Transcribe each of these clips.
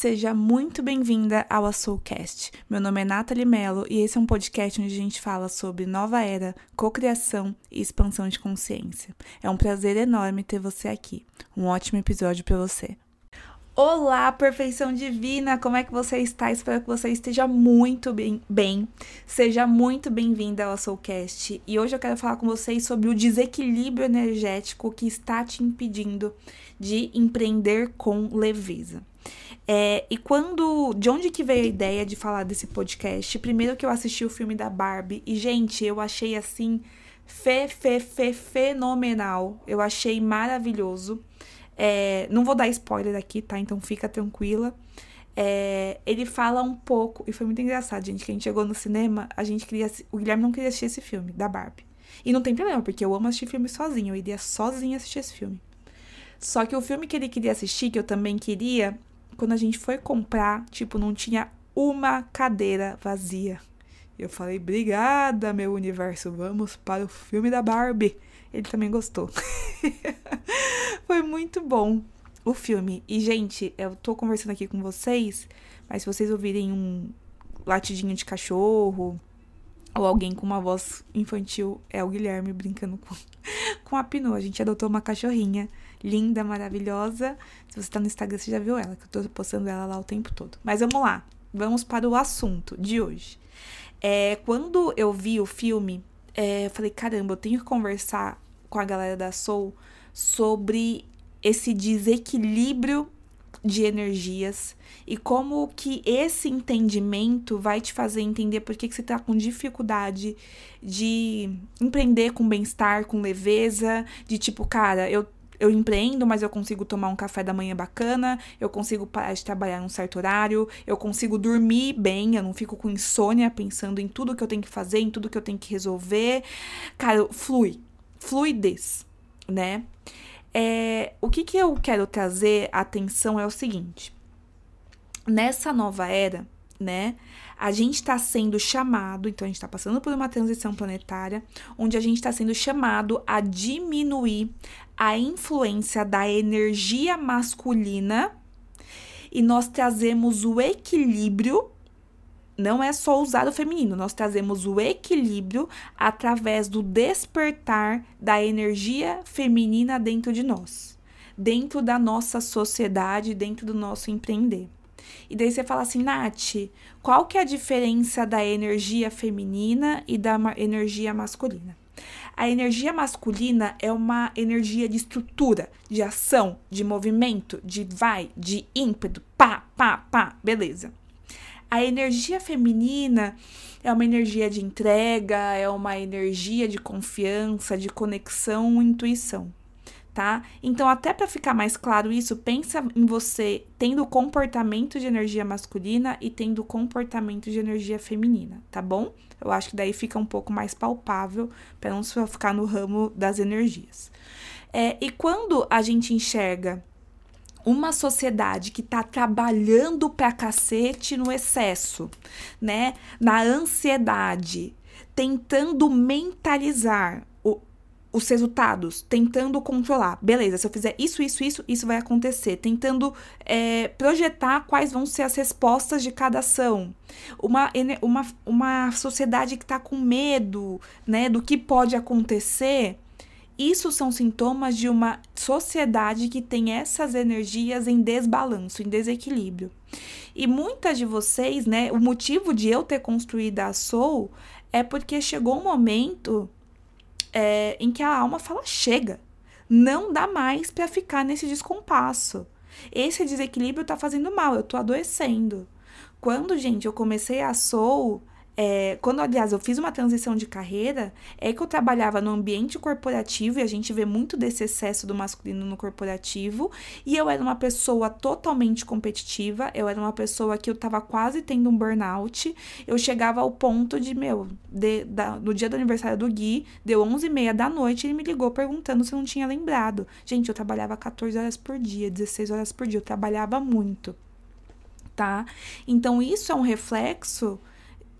Seja muito bem-vinda ao Soulcast. Meu nome é Nathalie Mello e esse é um podcast onde a gente fala sobre nova era, cocriação e expansão de consciência. É um prazer enorme ter você aqui. Um ótimo episódio para você. Olá, perfeição divina! Como é que você está? Espero que você esteja muito bem. bem. Seja muito bem-vinda ao Soulcast. E hoje eu quero falar com vocês sobre o desequilíbrio energético que está te impedindo de empreender com leveza. É, e quando. De onde que veio a ideia de falar desse podcast? Primeiro que eu assisti o filme da Barbie. E, gente, eu achei assim. Fe, fe, fe, fenomenal. Eu achei maravilhoso. É, não vou dar spoiler aqui, tá? Então fica tranquila. É, ele fala um pouco, e foi muito engraçado, gente, que a gente chegou no cinema, a gente queria. O Guilherme não queria assistir esse filme, da Barbie. E não tem problema, porque eu amo assistir filme sozinho, eu iria sozinha assistir esse filme. Só que o filme que ele queria assistir, que eu também queria, quando a gente foi comprar, tipo, não tinha uma cadeira vazia. Eu falei, obrigada, meu universo, vamos para o filme da Barbie. Ele também gostou. Foi muito bom o filme. E, gente, eu tô conversando aqui com vocês, mas se vocês ouvirem um latidinho de cachorro ou alguém com uma voz infantil, é o Guilherme brincando com, com a Pinô. A gente adotou uma cachorrinha linda, maravilhosa. Se você tá no Instagram, você já viu ela, que eu tô postando ela lá o tempo todo. Mas vamos lá, vamos para o assunto de hoje. É, quando eu vi o filme, é, eu falei, caramba, eu tenho que conversar com a galera da Soul sobre esse desequilíbrio de energias e como que esse entendimento vai te fazer entender por que, que você está com dificuldade de empreender com bem-estar, com leveza, de tipo, cara, eu eu empreendo, mas eu consigo tomar um café da manhã bacana, eu consigo parar de trabalhar num certo horário, eu consigo dormir bem, eu não fico com insônia pensando em tudo que eu tenho que fazer, em tudo que eu tenho que resolver. Cara, flui. Fluidez, né? É, o que, que eu quero trazer atenção é o seguinte: nessa nova era, né? A gente está sendo chamado, então a gente está passando por uma transição planetária, onde a gente está sendo chamado a diminuir a influência da energia masculina e nós trazemos o equilíbrio. Não é só usar o feminino, nós trazemos o equilíbrio através do despertar da energia feminina dentro de nós, dentro da nossa sociedade, dentro do nosso empreender. E daí você fala assim, Nath, qual que é a diferença da energia feminina e da energia masculina? A energia masculina é uma energia de estrutura, de ação, de movimento, de vai, de ímpeto, pá, pá, pá, beleza. A energia feminina é uma energia de entrega, é uma energia de confiança, de conexão, intuição tá? Então, até para ficar mais claro isso, pensa em você tendo comportamento de energia masculina e tendo comportamento de energia feminina, tá bom? Eu acho que daí fica um pouco mais palpável para não só ficar no ramo das energias. É, e quando a gente enxerga uma sociedade que está trabalhando pra cacete no excesso, né? Na ansiedade, tentando mentalizar os resultados, tentando controlar. Beleza, se eu fizer isso, isso, isso, isso vai acontecer. Tentando é, projetar quais vão ser as respostas de cada ação. Uma, uma, uma sociedade que está com medo né, do que pode acontecer. Isso são sintomas de uma sociedade que tem essas energias em desbalanço, em desequilíbrio. E muitas de vocês, né, o motivo de eu ter construído a Soul é porque chegou um momento é, em que a alma fala: chega, não dá mais para ficar nesse descompasso. Esse desequilíbrio tá fazendo mal, eu tô adoecendo. Quando, gente, eu comecei a Soul, é, quando, aliás, eu fiz uma transição de carreira, é que eu trabalhava no ambiente corporativo e a gente vê muito desse excesso do masculino no corporativo. E eu era uma pessoa totalmente competitiva, eu era uma pessoa que eu tava quase tendo um burnout. Eu chegava ao ponto de, meu, de, da, no dia do aniversário do Gui, deu 11h30 da noite, ele me ligou perguntando se eu não tinha lembrado. Gente, eu trabalhava 14 horas por dia, 16 horas por dia, eu trabalhava muito. Tá? Então, isso é um reflexo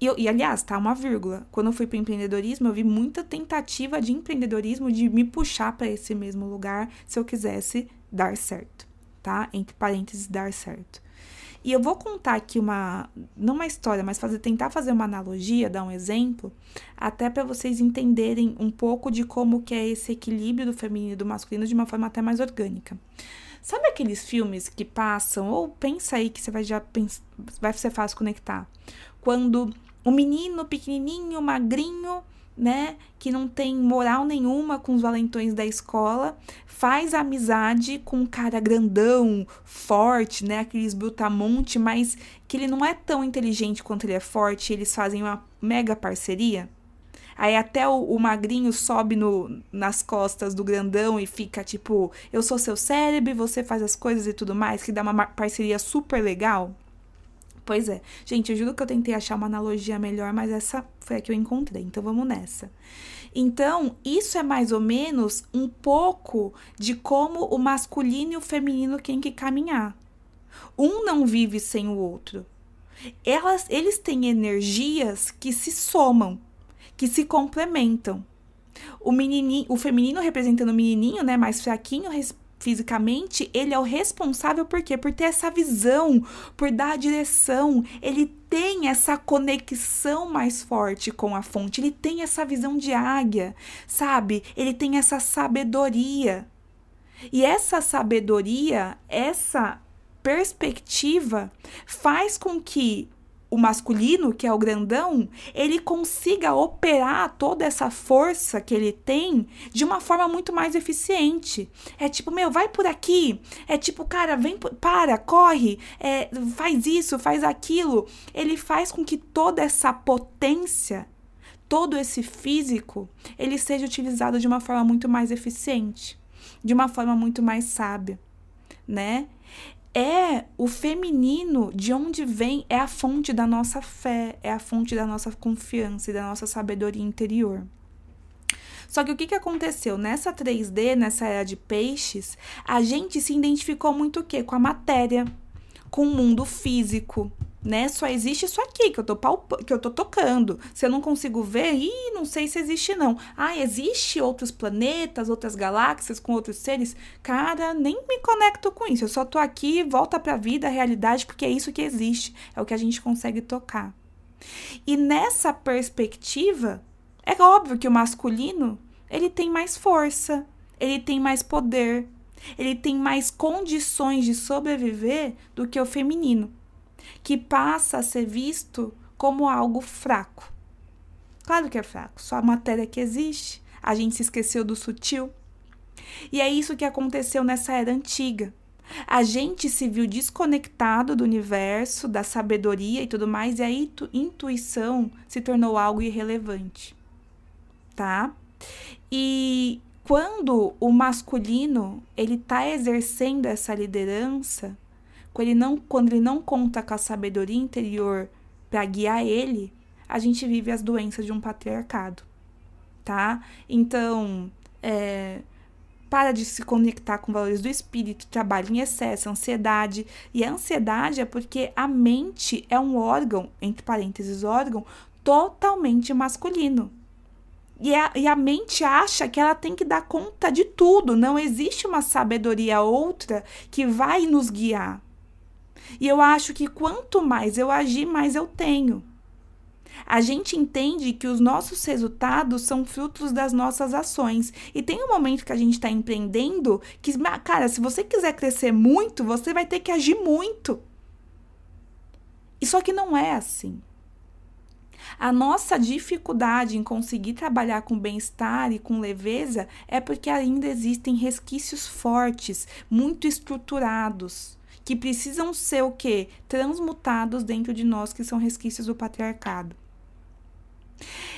e, e, aliás, tá uma vírgula. Quando eu fui para empreendedorismo, eu vi muita tentativa de empreendedorismo de me puxar para esse mesmo lugar se eu quisesse dar certo, tá? Entre parênteses, dar certo. E eu vou contar aqui uma, não uma história, mas fazer, tentar fazer uma analogia, dar um exemplo, até para vocês entenderem um pouco de como que é esse equilíbrio do feminino e do masculino de uma forma até mais orgânica. Sabe aqueles filmes que passam, ou pensa aí que você vai já vai ser fácil conectar. Quando o menino pequenininho, magrinho, né, que não tem moral nenhuma com os valentões da escola, faz amizade com um cara grandão, forte, né, aqueles brutamonte, mas que ele não é tão inteligente quanto ele é forte, eles fazem uma mega parceria. Aí até o, o, magrinho sobe no, nas costas do grandão e fica tipo, eu sou seu cérebro, você faz as coisas e tudo mais, que dá uma parceria super legal. Pois é. Gente, eu juro que eu tentei achar uma analogia melhor, mas essa foi a que eu encontrei. Então vamos nessa. Então, isso é mais ou menos um pouco de como o masculino e o feminino têm que caminhar. Um não vive sem o outro. Elas, eles têm energias que se somam, que se complementam. O menininho, o feminino representando o menininho, né, mais fraquinho, fisicamente, ele é o responsável por quê? Por ter essa visão, por dar a direção. Ele tem essa conexão mais forte com a fonte, ele tem essa visão de águia, sabe? Ele tem essa sabedoria. E essa sabedoria, essa perspectiva faz com que o masculino, que é o grandão, ele consiga operar toda essa força que ele tem de uma forma muito mais eficiente. É tipo, meu, vai por aqui. É tipo, cara, vem, para, corre, é, faz isso, faz aquilo. Ele faz com que toda essa potência, todo esse físico, ele seja utilizado de uma forma muito mais eficiente, de uma forma muito mais sábia, né? É o feminino de onde vem, é a fonte da nossa fé, é a fonte da nossa confiança e da nossa sabedoria interior. Só que o que, que aconteceu? Nessa 3D, nessa era de peixes, a gente se identificou muito o quê? Com a matéria, com o mundo físico, né? Só existe isso aqui que eu tô que eu tô tocando. Se eu não consigo ver, ih, não sei se existe não. Ah, existe outros planetas, outras galáxias com outros seres? Cara, nem me conecto com isso. Eu só tô aqui, volta para a vida, a realidade, porque é isso que existe, é o que a gente consegue tocar. E nessa perspectiva, é óbvio que o masculino, ele tem mais força, ele tem mais poder, ele tem mais condições de sobreviver do que o feminino que passa a ser visto como algo fraco. Claro que é fraco, só a matéria que existe. A gente se esqueceu do sutil. E é isso que aconteceu nessa era antiga. A gente se viu desconectado do universo, da sabedoria e tudo mais, e a intuição se tornou algo irrelevante. Tá? E quando o masculino ele está exercendo essa liderança, quando ele não, quando ele não conta com a sabedoria interior para guiar ele, a gente vive as doenças de um patriarcado, tá? Então, é, para de se conectar com valores do espírito, trabalha em excesso, ansiedade. E a ansiedade é porque a mente é um órgão, entre parênteses, órgão, totalmente masculino. E a, e a mente acha que ela tem que dar conta de tudo. Não existe uma sabedoria outra que vai nos guiar. E eu acho que quanto mais eu agir, mais eu tenho. A gente entende que os nossos resultados são frutos das nossas ações. E tem um momento que a gente está empreendendo que, cara, se você quiser crescer muito, você vai ter que agir muito. E só que não é assim. A nossa dificuldade em conseguir trabalhar com bem-estar e com leveza é porque ainda existem resquícios fortes, muito estruturados que precisam ser o quê? Transmutados dentro de nós, que são resquícios do patriarcado.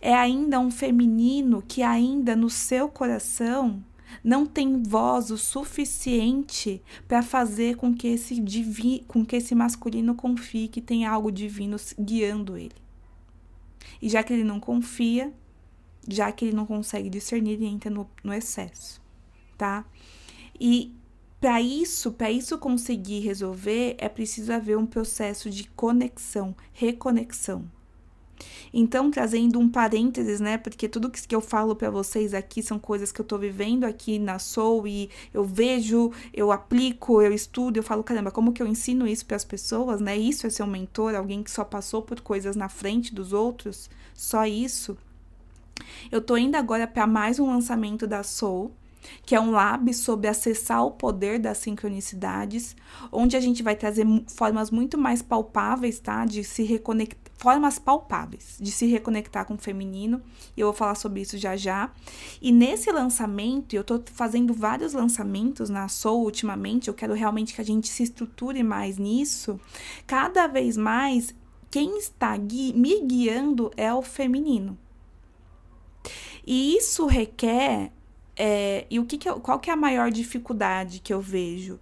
É ainda um feminino que ainda no seu coração não tem voz o suficiente para fazer com que esse divi com que esse masculino confie que tem algo divino guiando ele. E já que ele não confia, já que ele não consegue discernir, ele entra no, no excesso, tá? E para isso, para isso conseguir resolver, é preciso haver um processo de conexão, reconexão, Então, trazendo um parênteses, né? Porque tudo que eu falo para vocês aqui são coisas que eu tô vivendo aqui na Soul e eu vejo, eu aplico, eu estudo, eu falo, caramba, como que eu ensino isso para as pessoas, né? Isso é ser um mentor, alguém que só passou por coisas na frente dos outros, só isso. Eu tô indo agora para mais um lançamento da Soul que é um lab sobre acessar o poder das sincronicidades, onde a gente vai trazer formas muito mais palpáveis, tá? De se reconectar, formas palpáveis de se reconectar com o feminino, e eu vou falar sobre isso já já. E nesse lançamento, eu tô fazendo vários lançamentos na Soul ultimamente, eu quero realmente que a gente se estruture mais nisso. Cada vez mais, quem está gui me guiando é o feminino. E isso requer é, e o que, que eu, qual que é a maior dificuldade que eu vejo?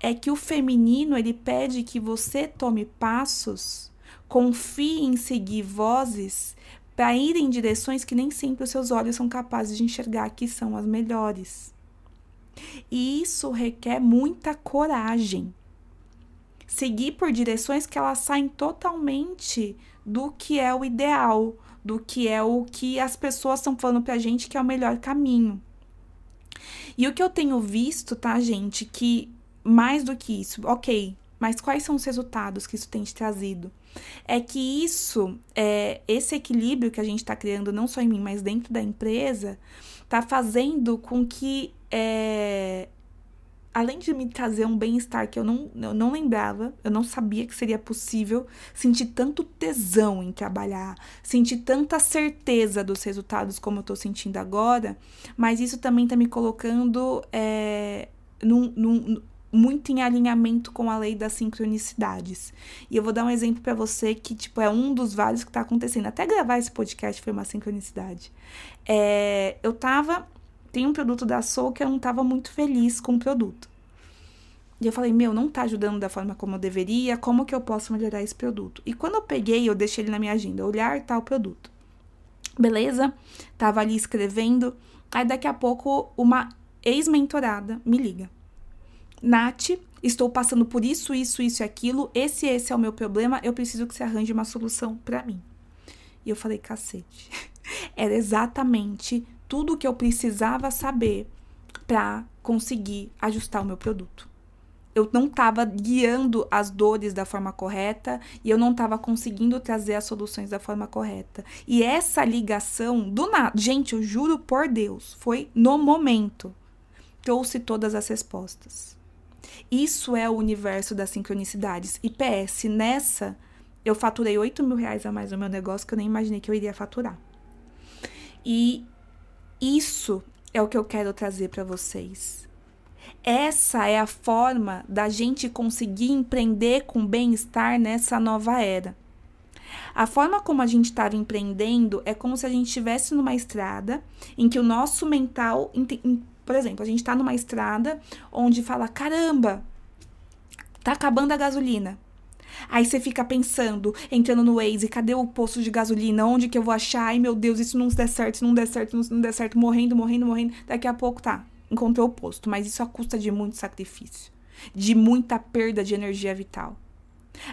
É que o feminino ele pede que você tome passos, confie em seguir vozes para ir em direções que nem sempre os seus olhos são capazes de enxergar que são as melhores. E isso requer muita coragem. Seguir por direções que elas saem totalmente do que é o ideal, do que é o que as pessoas estão falando pra gente que é o melhor caminho. E o que eu tenho visto, tá, gente, que mais do que isso, ok, mas quais são os resultados que isso tem te trazido? É que isso, é, esse equilíbrio que a gente está criando, não só em mim, mas dentro da empresa, tá fazendo com que é, além de me trazer um bem-estar que eu não, eu não lembrava, eu não sabia que seria possível sentir tanto tesão em trabalhar, sentir tanta certeza dos resultados como eu tô sentindo agora, mas isso também tá me colocando é, num, num, muito em alinhamento com a lei das sincronicidades. E eu vou dar um exemplo para você que, tipo, é um dos vários que tá acontecendo. Até gravar esse podcast foi uma sincronicidade. É, eu tava tem um produto da Soul que eu não estava muito feliz com o produto. E eu falei, meu, não tá ajudando da forma como eu deveria, como que eu posso melhorar esse produto? E quando eu peguei, eu deixei ele na minha agenda, olhar tal produto. Beleza? Tava ali escrevendo, aí daqui a pouco uma ex-mentorada me liga. Nath, estou passando por isso, isso, isso e aquilo, esse, esse é o meu problema, eu preciso que você arranje uma solução para mim. E eu falei, cacete. Era exatamente tudo o que eu precisava saber para conseguir ajustar o meu produto. Eu não estava guiando as dores da forma correta e eu não estava conseguindo trazer as soluções da forma correta. E essa ligação do nada, gente, eu juro por Deus, foi no momento. Trouxe todas as respostas. Isso é o universo das sincronicidades. E PS, nessa eu faturei 8 mil reais a mais no meu negócio que eu nem imaginei que eu iria faturar. E isso é o que eu quero trazer para vocês. Essa é a forma da gente conseguir empreender com bem-estar nessa nova era. A forma como a gente estava empreendendo é como se a gente estivesse numa estrada em que o nosso mental, por exemplo, a gente está numa estrada onde fala: caramba, tá acabando a gasolina. Aí você fica pensando, entrando no Waze, cadê o posto de gasolina? Onde que eu vou achar? Ai, meu Deus, isso não der certo, isso não der certo, isso não der certo, morrendo, morrendo, morrendo. Daqui a pouco tá, encontrou o posto, mas isso a custa de muito sacrifício, de muita perda de energia vital.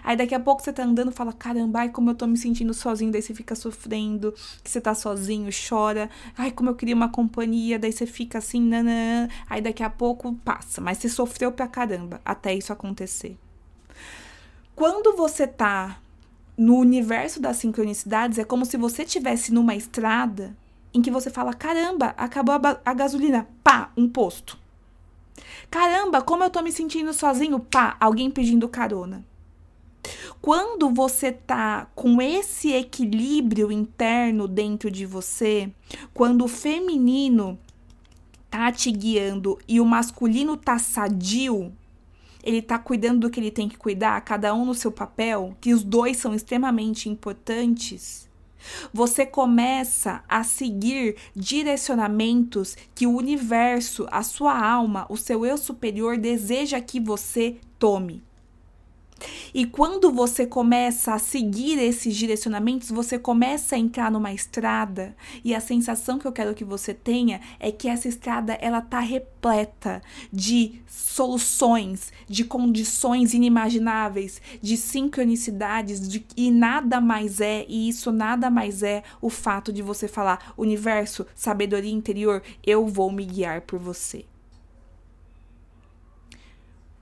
Aí daqui a pouco você tá andando e fala: caramba, ai, como eu tô me sentindo sozinho. Daí você fica sofrendo, que você tá sozinho, chora. Ai, como eu queria uma companhia. Daí você fica assim, nanã. Aí daqui a pouco passa. Mas você sofreu pra caramba até isso acontecer. Quando você tá no universo das sincronicidades, é como se você tivesse numa estrada em que você fala: caramba, acabou a, a gasolina, pá, um posto. Caramba, como eu tô me sentindo sozinho, pá, alguém pedindo carona. Quando você tá com esse equilíbrio interno dentro de você, quando o feminino tá te guiando e o masculino tá sadio, ele tá cuidando do que ele tem que cuidar, cada um no seu papel, que os dois são extremamente importantes, você começa a seguir direcionamentos que o universo, a sua alma, o seu eu superior deseja que você tome. E quando você começa a seguir esses direcionamentos, você começa a entrar numa estrada. E a sensação que eu quero que você tenha é que essa estrada ela tá repleta de soluções, de condições inimagináveis, de sincronicidades de, e nada mais é, e isso nada mais é o fato de você falar universo, sabedoria interior, eu vou me guiar por você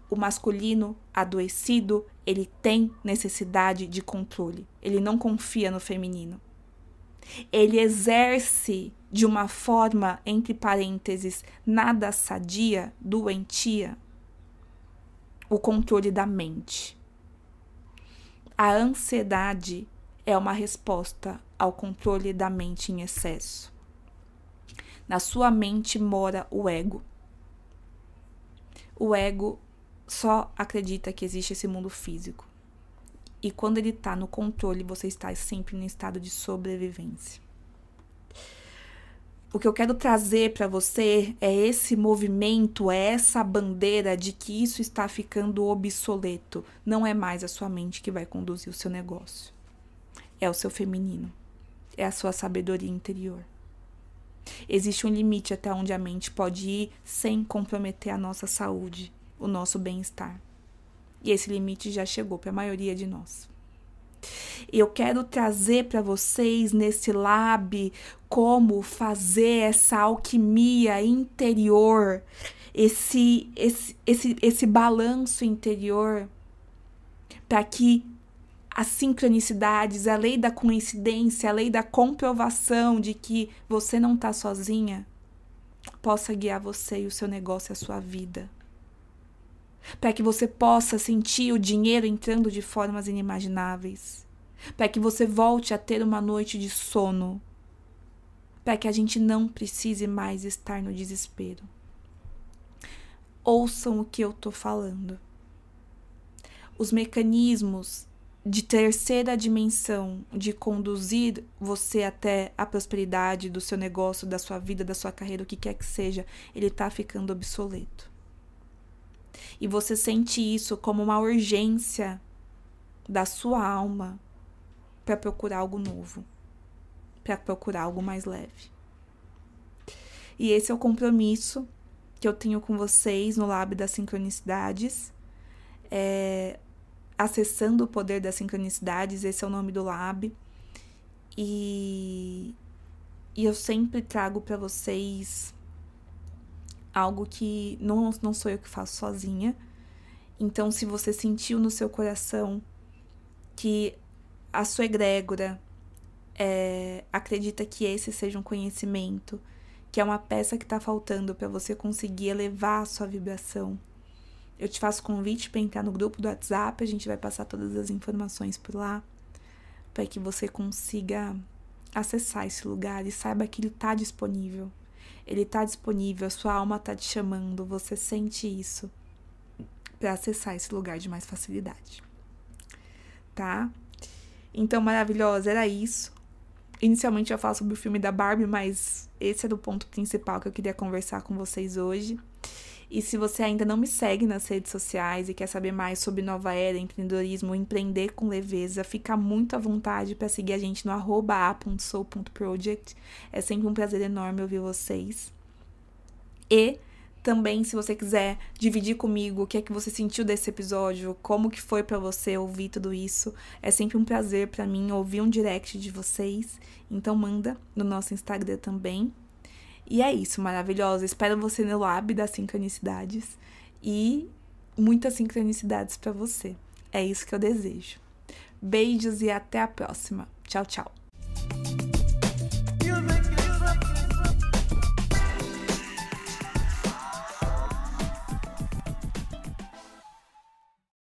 o masculino adoecido, ele tem necessidade de controle. Ele não confia no feminino. Ele exerce de uma forma, entre parênteses, nada sadia, doentia, o controle da mente. A ansiedade é uma resposta ao controle da mente em excesso. Na sua mente mora o ego. O ego só acredita que existe esse mundo físico. E quando ele está no controle, você está sempre em estado de sobrevivência. O que eu quero trazer para você é esse movimento, é essa bandeira de que isso está ficando obsoleto. Não é mais a sua mente que vai conduzir o seu negócio. É o seu feminino. É a sua sabedoria interior. Existe um limite até onde a mente pode ir sem comprometer a nossa saúde o nosso bem-estar. E esse limite já chegou para a maioria de nós. Eu quero trazer para vocês nesse lab como fazer essa alquimia interior, esse esse esse, esse balanço interior para que as sincronicidades, a lei da coincidência, a lei da comprovação de que você não está sozinha, possa guiar você e o seu negócio a sua vida para que você possa sentir o dinheiro entrando de formas inimagináveis, para que você volte a ter uma noite de sono, para que a gente não precise mais estar no desespero. Ouçam o que eu estou falando. Os mecanismos de terceira dimensão de conduzir você até a prosperidade do seu negócio, da sua vida, da sua carreira, o que quer que seja, ele está ficando obsoleto e você sente isso como uma urgência da sua alma para procurar algo novo, para procurar algo mais leve. E esse é o compromisso que eu tenho com vocês no Lab das Sincronicidades. É, acessando o poder das sincronicidades, esse é o nome do Lab. E, e eu sempre trago para vocês algo que não, não sou eu que faço sozinha. Então, se você sentiu no seu coração que a sua egrégora é, acredita que esse seja um conhecimento, que é uma peça que está faltando para você conseguir elevar a sua vibração, eu te faço convite para entrar no grupo do WhatsApp, a gente vai passar todas as informações por lá, para que você consiga acessar esse lugar e saiba que ele está disponível. Ele está disponível, a sua alma está te chamando, você sente isso para acessar esse lugar de mais facilidade. Tá? Então, maravilhosa, era isso. Inicialmente eu falo sobre o filme da Barbie, mas esse é o ponto principal que eu queria conversar com vocês hoje. E se você ainda não me segue nas redes sociais e quer saber mais sobre nova era, empreendedorismo, empreender com leveza, fica muito à vontade para seguir a gente no a.soul.project. É sempre um prazer enorme ouvir vocês. E também, se você quiser dividir comigo o que é que você sentiu desse episódio, como que foi para você ouvir tudo isso, é sempre um prazer para mim ouvir um direct de vocês. Então manda no nosso Instagram também, e é isso, maravilhosa. Espero você no Lab das Sincronicidades e muitas sincronicidades para você. É isso que eu desejo. Beijos e até a próxima. Tchau, tchau.